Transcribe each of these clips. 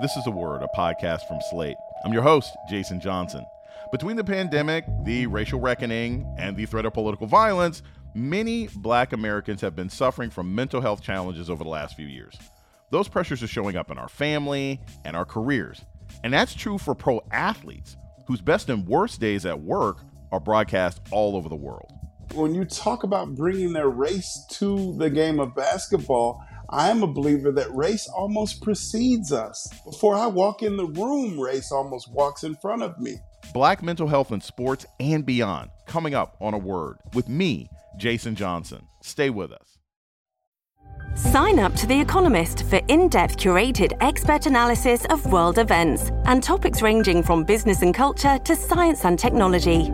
This is a Word, a podcast from Slate. I'm your host, Jason Johnson. Between the pandemic, the racial reckoning, and the threat of political violence, many black Americans have been suffering from mental health challenges over the last few years. Those pressures are showing up in our family and our careers. And that's true for pro athletes whose best and worst days at work are broadcast all over the world. When you talk about bringing their race to the game of basketball, I'm a believer that race almost precedes us. Before I walk in the room, race almost walks in front of me. Black mental health in sports and beyond, coming up on a word with me, Jason Johnson. Stay with us. Sign up to The Economist for in depth curated expert analysis of world events and topics ranging from business and culture to science and technology.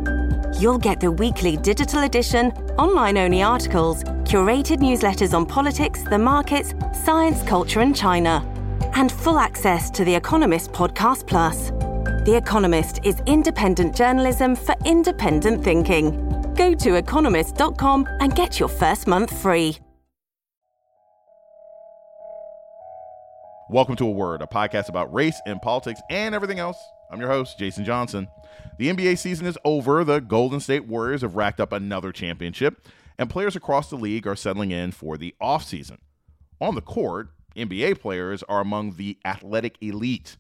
You'll get the weekly digital edition, online only articles, curated newsletters on politics, the markets, science, culture, and China, and full access to The Economist Podcast Plus. The Economist is independent journalism for independent thinking. Go to economist.com and get your first month free. Welcome to A Word, a podcast about race and politics and everything else. I'm your host, Jason Johnson. The NBA season is over. The Golden State Warriors have racked up another championship, and players across the league are settling in for the offseason. On the court, NBA players are among the athletic elite.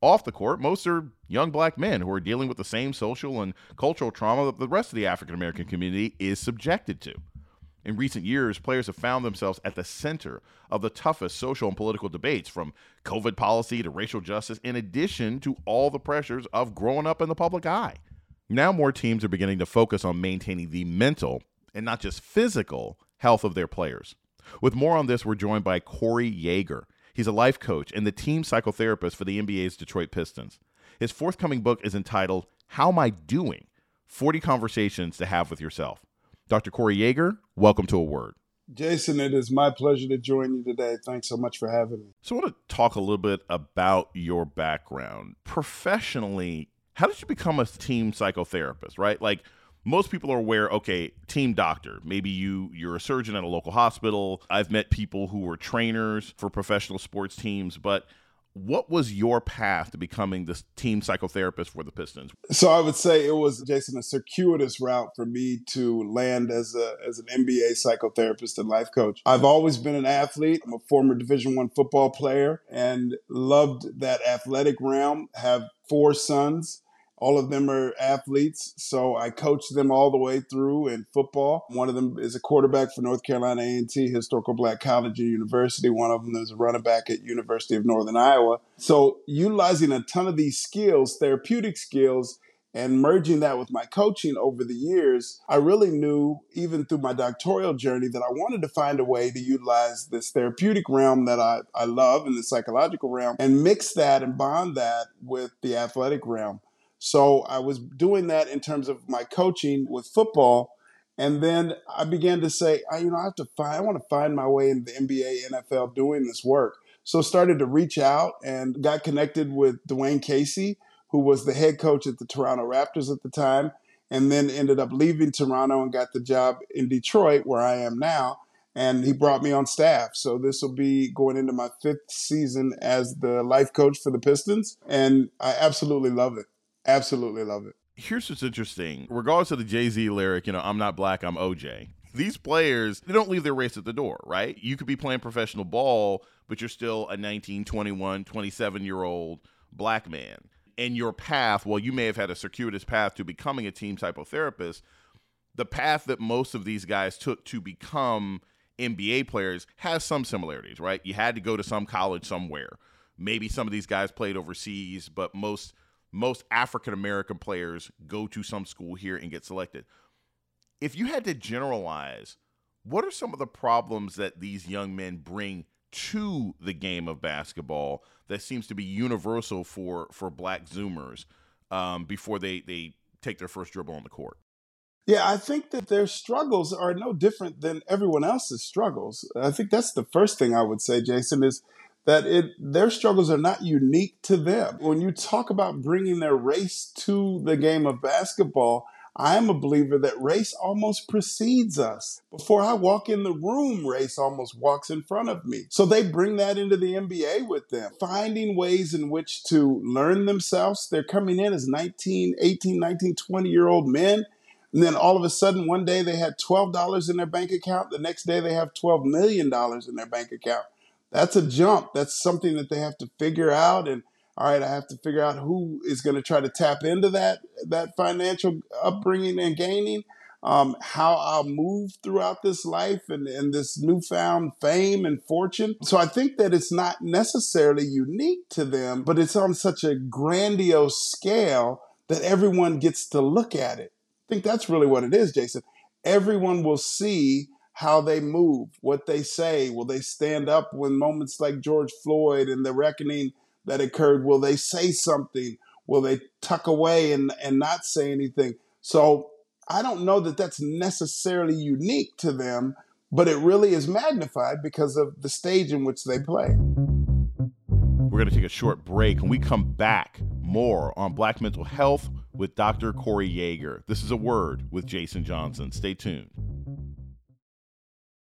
Off the court, most are young black men who are dealing with the same social and cultural trauma that the rest of the African American community is subjected to. In recent years, players have found themselves at the center of the toughest social and political debates, from COVID policy to racial justice, in addition to all the pressures of growing up in the public eye. Now, more teams are beginning to focus on maintaining the mental and not just physical health of their players. With more on this, we're joined by Corey Yeager. He's a life coach and the team psychotherapist for the NBA's Detroit Pistons. His forthcoming book is entitled How Am I Doing? 40 Conversations to Have with Yourself. Dr. Corey Yeager, welcome to A Word. Jason, it is my pleasure to join you today. Thanks so much for having me. So, I want to talk a little bit about your background. Professionally, how did you become a team psychotherapist, right? Like, most people are aware okay team doctor maybe you you're a surgeon at a local hospital i've met people who were trainers for professional sports teams but what was your path to becoming this team psychotherapist for the Pistons? So I would say it was Jason a circuitous route for me to land as a as an NBA psychotherapist and life coach. I've always been an athlete. I'm a former Division 1 football player and loved that athletic realm. Have four sons all of them are athletes, so I coach them all the way through in football. One of them is a quarterback for North Carolina A&T, historical black college and university. One of them is a running back at University of Northern Iowa. So utilizing a ton of these skills, therapeutic skills, and merging that with my coaching over the years, I really knew, even through my doctoral journey, that I wanted to find a way to utilize this therapeutic realm that I, I love in the psychological realm and mix that and bond that with the athletic realm. So I was doing that in terms of my coaching with football. And then I began to say, I, you know, I have to find, I want to find my way in the NBA, NFL doing this work. So started to reach out and got connected with Dwane Casey, who was the head coach at the Toronto Raptors at the time, and then ended up leaving Toronto and got the job in Detroit, where I am now. And he brought me on staff. So this will be going into my fifth season as the life coach for the Pistons. And I absolutely love it. Absolutely love it. Here's what's interesting. Regardless of the Jay Z lyric, you know, I'm not black, I'm OJ. These players, they don't leave their race at the door, right? You could be playing professional ball, but you're still a 19, 21, 27 year old black man. And your path, well, you may have had a circuitous path to becoming a team psychotherapist. The path that most of these guys took to become NBA players has some similarities, right? You had to go to some college somewhere. Maybe some of these guys played overseas, but most most African American players go to some school here and get selected. If you had to generalize, what are some of the problems that these young men bring to the game of basketball that seems to be universal for for black Zoomers um, before they they take their first dribble on the court? Yeah, I think that their struggles are no different than everyone else's struggles. I think that's the first thing I would say, Jason, is that it their struggles are not unique to them. When you talk about bringing their race to the game of basketball, I am a believer that race almost precedes us. Before I walk in the room, race almost walks in front of me. So they bring that into the NBA with them, finding ways in which to learn themselves. They're coming in as 19, 18, 19, 20 year old men. And then all of a sudden, one day they had $12 in their bank account. The next day they have $12 million in their bank account. That's a jump. That's something that they have to figure out and all right, I have to figure out who is going to try to tap into that that financial upbringing and gaining. Um, how I'll move throughout this life and, and this newfound fame and fortune. So I think that it's not necessarily unique to them, but it's on such a grandiose scale that everyone gets to look at it. I think that's really what it is, Jason. Everyone will see how they move, what they say. Will they stand up when moments like George Floyd and the reckoning that occurred? Will they say something? Will they tuck away and, and not say anything? So I don't know that that's necessarily unique to them, but it really is magnified because of the stage in which they play. We're going to take a short break and we come back more on black mental health with Dr. Corey Yeager. This is a word with Jason Johnson. Stay tuned.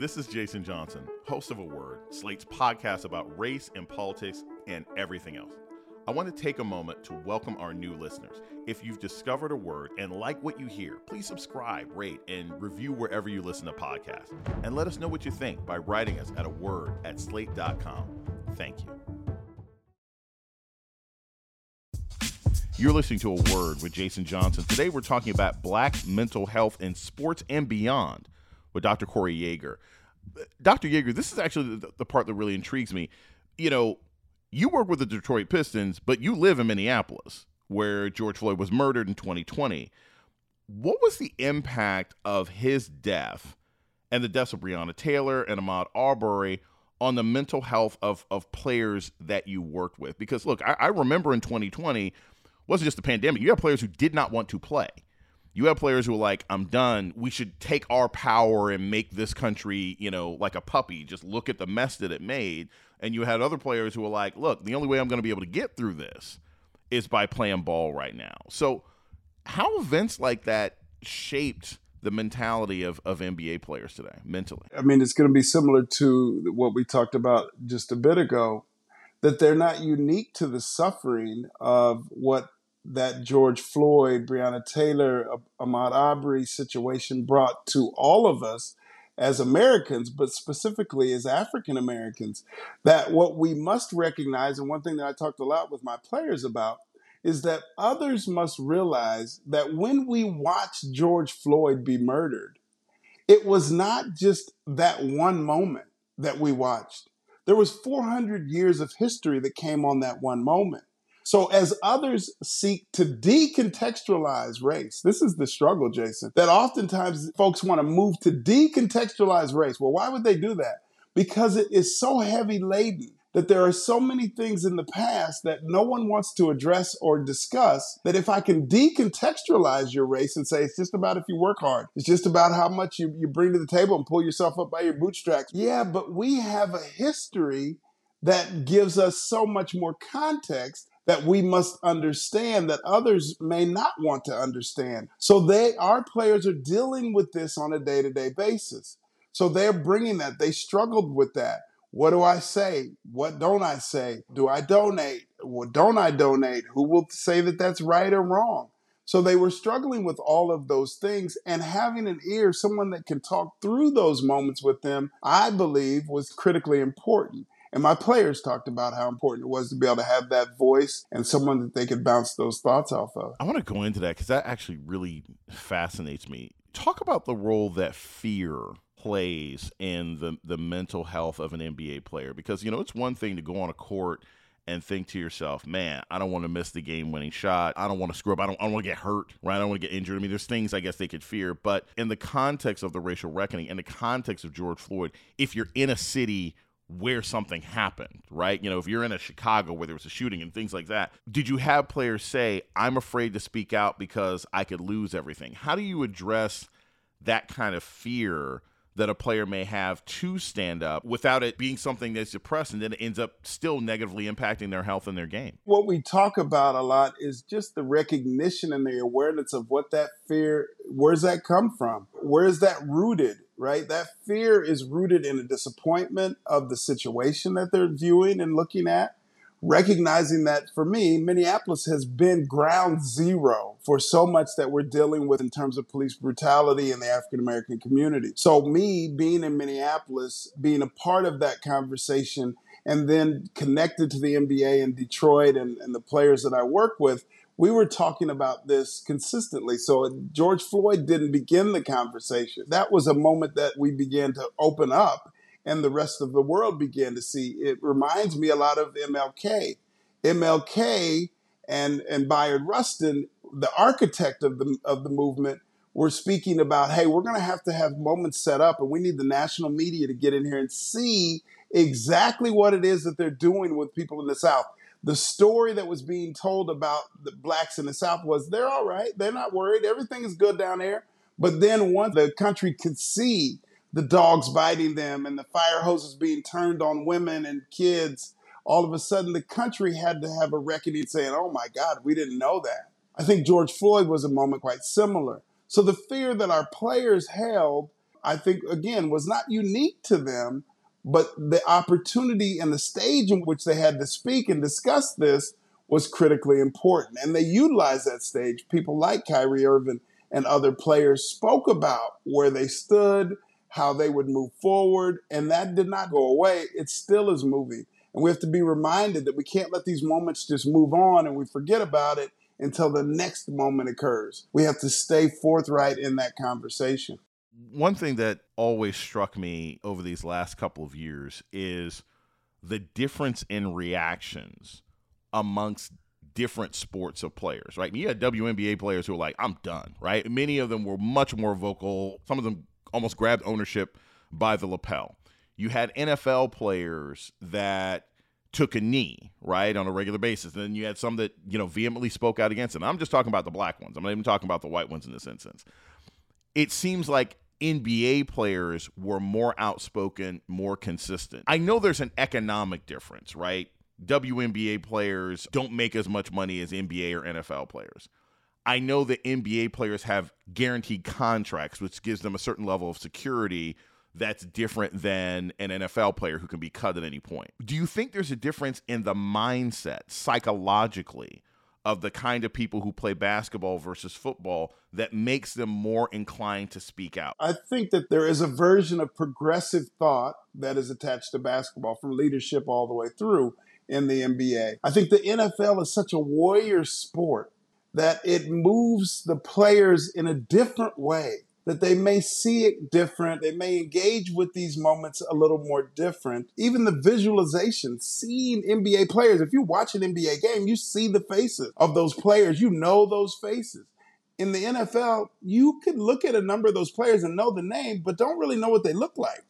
This is Jason Johnson, host of A Word, Slate's podcast about race and politics and everything else. I want to take a moment to welcome our new listeners. If you've discovered a word and like what you hear, please subscribe, rate, and review wherever you listen to podcasts. And let us know what you think by writing us at a word at slate.com. Thank you. You're listening to A Word with Jason Johnson. Today we're talking about black mental health in sports and beyond with Dr. Corey Yeager. Dr. Yeager, this is actually the, the part that really intrigues me. You know, you work with the Detroit Pistons, but you live in Minneapolis, where George Floyd was murdered in 2020. What was the impact of his death and the deaths of Breonna Taylor and Ahmaud Arbery on the mental health of, of players that you worked with? Because, look, I, I remember in 2020, wasn't just the pandemic, you had players who did not want to play you have players who are like, I'm done. We should take our power and make this country, you know, like a puppy. Just look at the mess that it made. And you had other players who are like, look, the only way I'm going to be able to get through this is by playing ball right now. So, how events like that shaped the mentality of, of NBA players today, mentally? I mean, it's going to be similar to what we talked about just a bit ago that they're not unique to the suffering of what that George Floyd, Breonna Taylor, Ahmaud Arbery situation brought to all of us as Americans, but specifically as African Americans, that what we must recognize, and one thing that I talked a lot with my players about, is that others must realize that when we watch George Floyd be murdered, it was not just that one moment that we watched. There was 400 years of history that came on that one moment. So, as others seek to decontextualize race, this is the struggle, Jason, that oftentimes folks want to move to decontextualize race. Well, why would they do that? Because it is so heavy laden that there are so many things in the past that no one wants to address or discuss that if I can decontextualize your race and say it's just about if you work hard, it's just about how much you, you bring to the table and pull yourself up by your bootstraps. Yeah, but we have a history that gives us so much more context that we must understand that others may not want to understand. So they our players are dealing with this on a day-to-day basis. So they're bringing that. They struggled with that. What do I say? What don't I say? Do I donate? What don't I donate? Who will say that that's right or wrong? So they were struggling with all of those things and having an ear, someone that can talk through those moments with them, I believe was critically important. And my players talked about how important it was to be able to have that voice and someone that they could bounce those thoughts off of. I want to go into that because that actually really fascinates me. Talk about the role that fear plays in the, the mental health of an NBA player because, you know, it's one thing to go on a court and think to yourself, man, I don't want to miss the game winning shot. I don't want to screw up. I don't, I don't want to get hurt, right? I don't want to get injured. I mean, there's things I guess they could fear. But in the context of the racial reckoning, in the context of George Floyd, if you're in a city where something happened, right? You know, if you're in a Chicago where there was a shooting and things like that, did you have players say, I'm afraid to speak out because I could lose everything? How do you address that kind of fear that a player may have to stand up without it being something that's suppressed and then it ends up still negatively impacting their health and their game. What we talk about a lot is just the recognition and the awareness of what that fear, where's that come from? Where is that rooted? Right? That fear is rooted in a disappointment of the situation that they're viewing and looking at recognizing that for me, Minneapolis has been ground zero for so much that we're dealing with in terms of police brutality in the African American community. So, me being in Minneapolis, being a part of that conversation, and then connected to the NBA in Detroit and, and the players that I work with, we were talking about this consistently. So uh, George Floyd didn't begin the conversation. That was a moment that we began to open up and the rest of the world began to see. It reminds me a lot of MLK. MLK and and Bayard Rustin, the architect of the of the movement, were speaking about, hey, we're going to have to have moments set up, and we need the national media to get in here and see exactly what it is that they're doing with people in the South. The story that was being told about the blacks in the South was they're all right, they're not worried, everything is good down there. But then once the country could see the dogs biting them and the fire hoses being turned on women and kids, all of a sudden the country had to have a reckoning saying, oh my God, we didn't know that. I think George Floyd was a moment quite similar. So the fear that our players held, I think, again, was not unique to them, but the opportunity and the stage in which they had to speak and discuss this was critically important. And they utilized that stage. People like Kyrie Irving and other players spoke about where they stood how they would move forward. And that did not go away. It still is moving. And we have to be reminded that we can't let these moments just move on and we forget about it until the next moment occurs. We have to stay forthright in that conversation. One thing that always struck me over these last couple of years is the difference in reactions amongst different sports of players, right? You had WNBA players who were like, I'm done, right? Many of them were much more vocal. Some of them almost grabbed ownership by the lapel. You had NFL players that took a knee, right, on a regular basis. And then you had some that, you know, vehemently spoke out against it. And I'm just talking about the black ones. I'm not even talking about the white ones in this instance. It seems like NBA players were more outspoken, more consistent. I know there's an economic difference, right? WNBA players don't make as much money as NBA or NFL players. I know that NBA players have guaranteed contracts, which gives them a certain level of security that's different than an NFL player who can be cut at any point. Do you think there's a difference in the mindset psychologically of the kind of people who play basketball versus football that makes them more inclined to speak out? I think that there is a version of progressive thought that is attached to basketball from leadership all the way through in the NBA. I think the NFL is such a warrior sport that it moves the players in a different way that they may see it different. They may engage with these moments a little more different. Even the visualization, seeing NBA players. If you watch an NBA game, you see the faces of those players. You know those faces. In the NFL, you could look at a number of those players and know the name, but don't really know what they look like.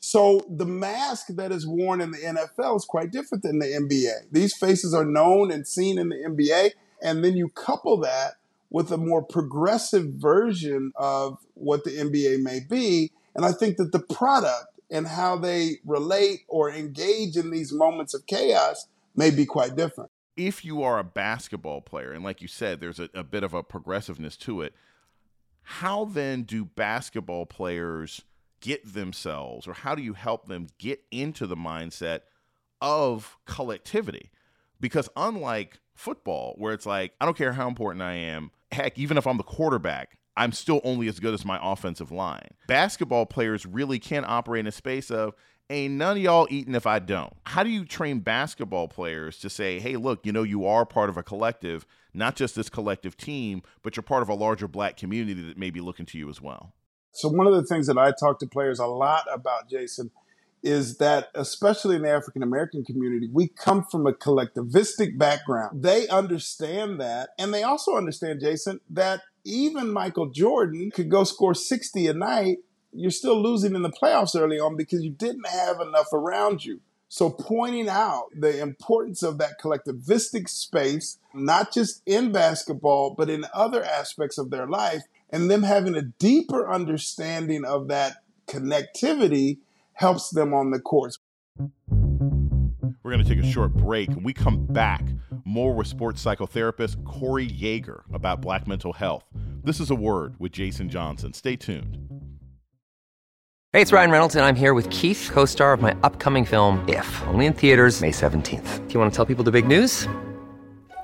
So the mask that is worn in the NFL is quite different than the NBA. These faces are known and seen in the NBA and then you couple that with a more progressive version of what the NBA may be. And I think that the product and how they relate or engage in these moments of chaos may be quite different. If you are a basketball player, and like you said, there's a, a bit of a progressiveness to it, how then do basketball players get themselves, or how do you help them get into the mindset of collectivity? Because unlike football, where it's like, I don't care how important I am, heck, even if I'm the quarterback, I'm still only as good as my offensive line. Basketball players really can operate in a space of, ain't none of y'all eating if I don't. How do you train basketball players to say, hey, look, you know, you are part of a collective, not just this collective team, but you're part of a larger black community that may be looking to you as well? So, one of the things that I talk to players a lot about, Jason, is that, especially in the African American community, we come from a collectivistic background. They understand that. And they also understand, Jason, that even Michael Jordan could go score 60 a night. You're still losing in the playoffs early on because you didn't have enough around you. So, pointing out the importance of that collectivistic space, not just in basketball, but in other aspects of their life, and them having a deeper understanding of that connectivity helps them on the course. We're going to take a short break. When we come back, more with sports psychotherapist Corey Yeager about black mental health. This is a word with Jason Johnson. Stay tuned. Hey, it's Ryan Reynolds, and I'm here with Keith, co star of my upcoming film, If, only in theaters, May 17th. Do you want to tell people the big news?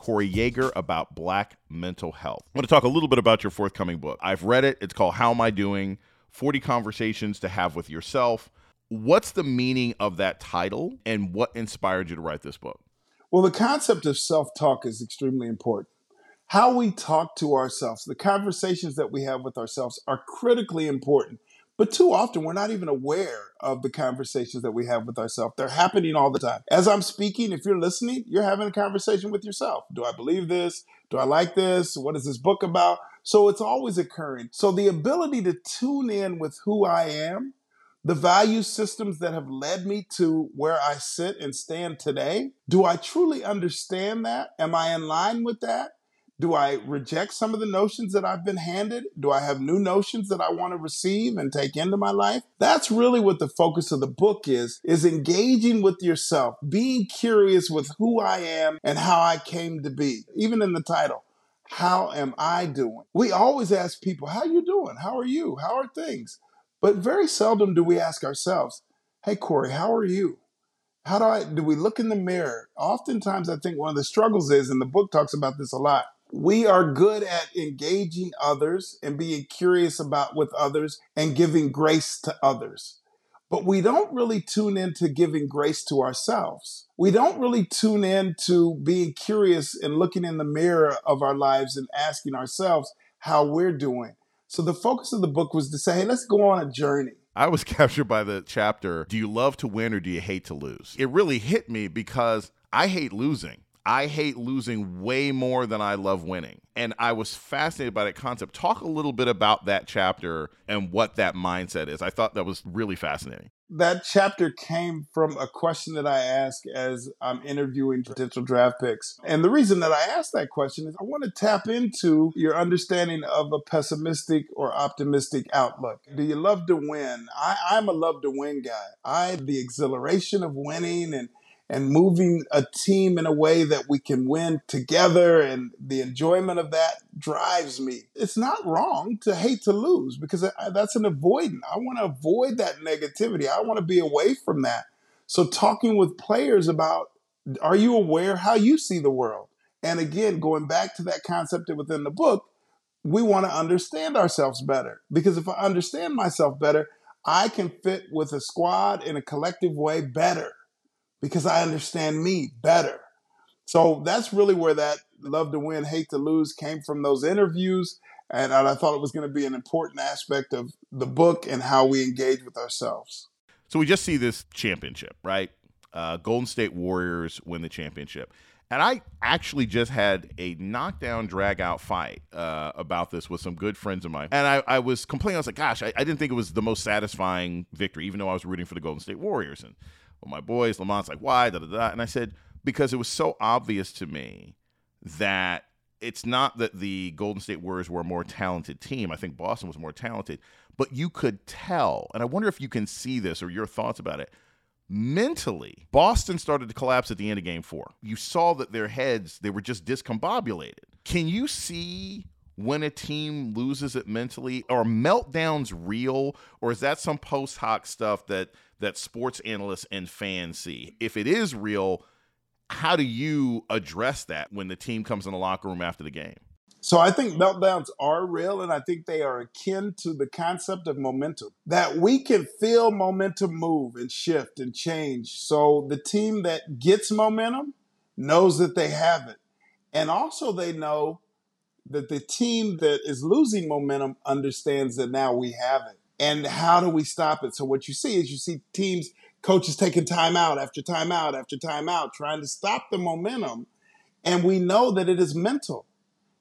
Corey Yeager about black mental health. I want to talk a little bit about your forthcoming book. I've read it. It's called How Am I Doing? 40 Conversations to Have with Yourself. What's the meaning of that title and what inspired you to write this book? Well, the concept of self talk is extremely important. How we talk to ourselves, the conversations that we have with ourselves are critically important but too often, we're not even aware of the conversations that we have with ourselves. They're happening all the time. As I'm speaking, if you're listening, you're having a conversation with yourself. Do I believe this? Do I like this? What is this book about? So it's always occurring. So the ability to tune in with who I am, the value systems that have led me to where I sit and stand today, do I truly understand that? Am I in line with that? Do I reject some of the notions that I've been handed? Do I have new notions that I want to receive and take into my life? That's really what the focus of the book is, is engaging with yourself, being curious with who I am and how I came to be. Even in the title, how am I doing? We always ask people, how you doing? How are you? How are things? But very seldom do we ask ourselves, hey Corey, how are you? How do I do we look in the mirror? Oftentimes I think one of the struggles is, and the book talks about this a lot, we are good at engaging others and being curious about with others and giving grace to others. But we don't really tune into giving grace to ourselves. We don't really tune in to being curious and looking in the mirror of our lives and asking ourselves how we're doing. So the focus of the book was to say, hey, let's go on a journey. I was captured by the chapter, Do you love to win or do you hate to lose? It really hit me because I hate losing. I hate losing way more than I love winning. And I was fascinated by that concept. Talk a little bit about that chapter and what that mindset is. I thought that was really fascinating. That chapter came from a question that I ask as I'm interviewing potential draft picks. And the reason that I ask that question is I want to tap into your understanding of a pessimistic or optimistic outlook. Do you love to win? I, I'm a love to win guy. I the exhilaration of winning and and moving a team in a way that we can win together and the enjoyment of that drives me. It's not wrong to hate to lose because that's an avoidant. I want to avoid that negativity. I want to be away from that. So talking with players about are you aware how you see the world? And again, going back to that concept within the book, we want to understand ourselves better because if I understand myself better, I can fit with a squad in a collective way better because I understand me better. So that's really where that love to win, hate to lose came from those interviews. And I thought it was going to be an important aspect of the book and how we engage with ourselves. So we just see this championship, right? Uh, Golden State Warriors win the championship. And I actually just had a knockdown, drag out fight uh, about this with some good friends of mine. And I, I was complaining. I was like, gosh, I, I, didn't think it was the most satisfying victory, even though I was rooting for the Golden State Warriors. And well, my boys, Lamont's like, why? Da, da, da. And I said, because it was so obvious to me that it's not that the Golden State Warriors were a more talented team. I think Boston was more talented, but you could tell. And I wonder if you can see this or your thoughts about it. Mentally, Boston started to collapse at the end of game four. You saw that their heads, they were just discombobulated. Can you see when a team loses it mentally? Are meltdowns real, or is that some post hoc stuff that that sports analysts and fans see? If it is real, how do you address that when the team comes in the locker room after the game? So I think meltdowns are real, and I think they are akin to the concept of momentum. That we can feel momentum move and shift and change. So the team that gets momentum knows that they have it. And also they know that the team that is losing momentum understands that now we have it. And how do we stop it? So what you see is you see teams, coaches taking time out after time out after time out, trying to stop the momentum. And we know that it is mental.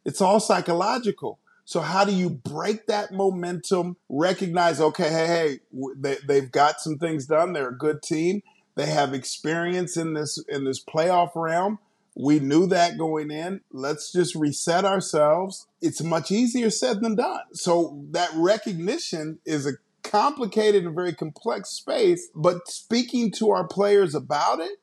It's all psychological. So how do you break that momentum? Recognize, okay, hey, hey, they, they've got some things done. They're a good team. They have experience in this in this playoff realm. We knew that going in. Let's just reset ourselves. It's much easier said than done. So that recognition is a complicated and very complex space, but speaking to our players about it,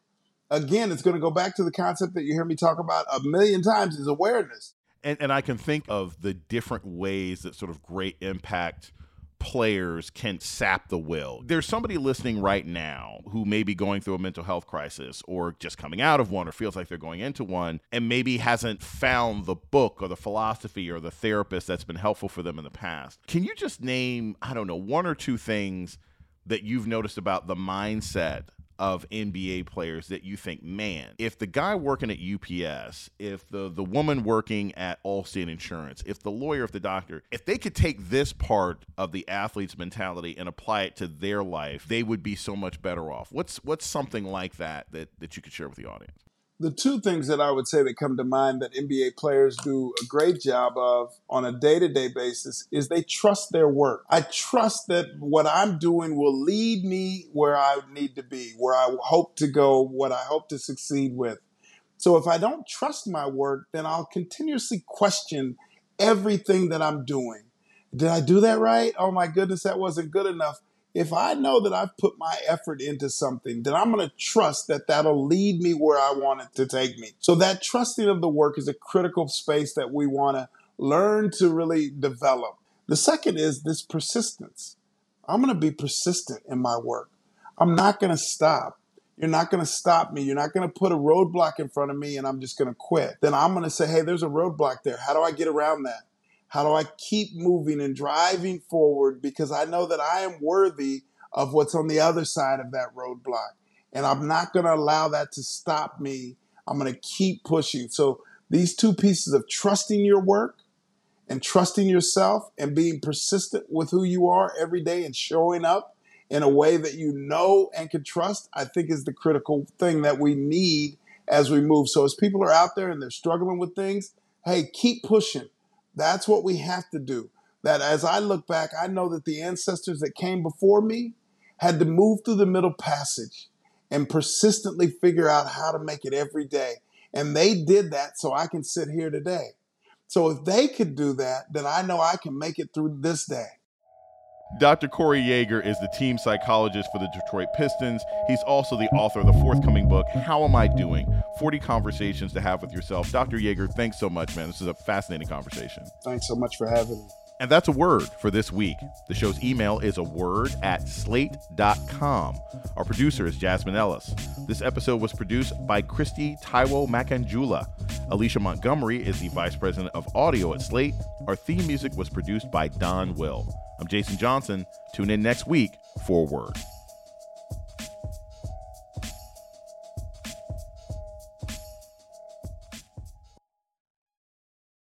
again, it's going to go back to the concept that you hear me talk about a million times is awareness and, and I can think of the different ways that sort of great impact players can sap the will. There's somebody listening right now who may be going through a mental health crisis or just coming out of one or feels like they're going into one and maybe hasn't found the book or the philosophy or the therapist that's been helpful for them in the past. Can you just name, I don't know, one or two things that you've noticed about the mindset of NBA players that you think, man, if the guy working at UPS, if the the woman working at Allstate Insurance, if the lawyer, if the doctor, if they could take this part of the athlete's mentality and apply it to their life, they would be so much better off. What's what's something like that that that you could share with the audience? The two things that I would say that come to mind that NBA players do a great job of on a day to day basis is they trust their work. I trust that what I'm doing will lead me where I need to be, where I hope to go, what I hope to succeed with. So if I don't trust my work, then I'll continuously question everything that I'm doing. Did I do that right? Oh my goodness, that wasn't good enough if I know that I've put my effort into something, then I'm going to trust that that'll lead me where I want it to take me. So that trusting of the work is a critical space that we want to learn to really develop. The second is this persistence. I'm going to be persistent in my work. I'm not going to stop. You're not going to stop me. You're not going to put a roadblock in front of me and I'm just going to quit. Then I'm going to say, hey, there's a roadblock there. How do I get around that? How do I keep moving and driving forward because I know that I am worthy of what's on the other side of that roadblock. And I'm not going to allow that to stop me. I'm going to keep pushing. So these two pieces of trusting your work and trusting yourself and being persistent with who you are every day and showing up in a way that you know and can trust, I think is the critical thing that we need as we move. So as people are out there and they're struggling with things, hey, keep pushing. That's what we have to do. That as I look back, I know that the ancestors that came before me had to move through the middle passage and persistently figure out how to make it every day. And they did that so I can sit here today. So if they could do that, then I know I can make it through this day. Dr. Corey Yeager is the team psychologist for the Detroit Pistons. He's also the author of the forthcoming book, How Am I Doing? 40 Conversations to Have with Yourself. Dr. Yeager, thanks so much, man. This is a fascinating conversation. Thanks so much for having me. And that's a word for this week. The show's email is a word at slate.com. Our producer is Jasmine Ellis. This episode was produced by Kristie Taiwo Makanjuola. Alicia Montgomery is the vice president of audio at Slate. Our theme music was produced by Don Will. I'm Jason Johnson. Tune in next week for word.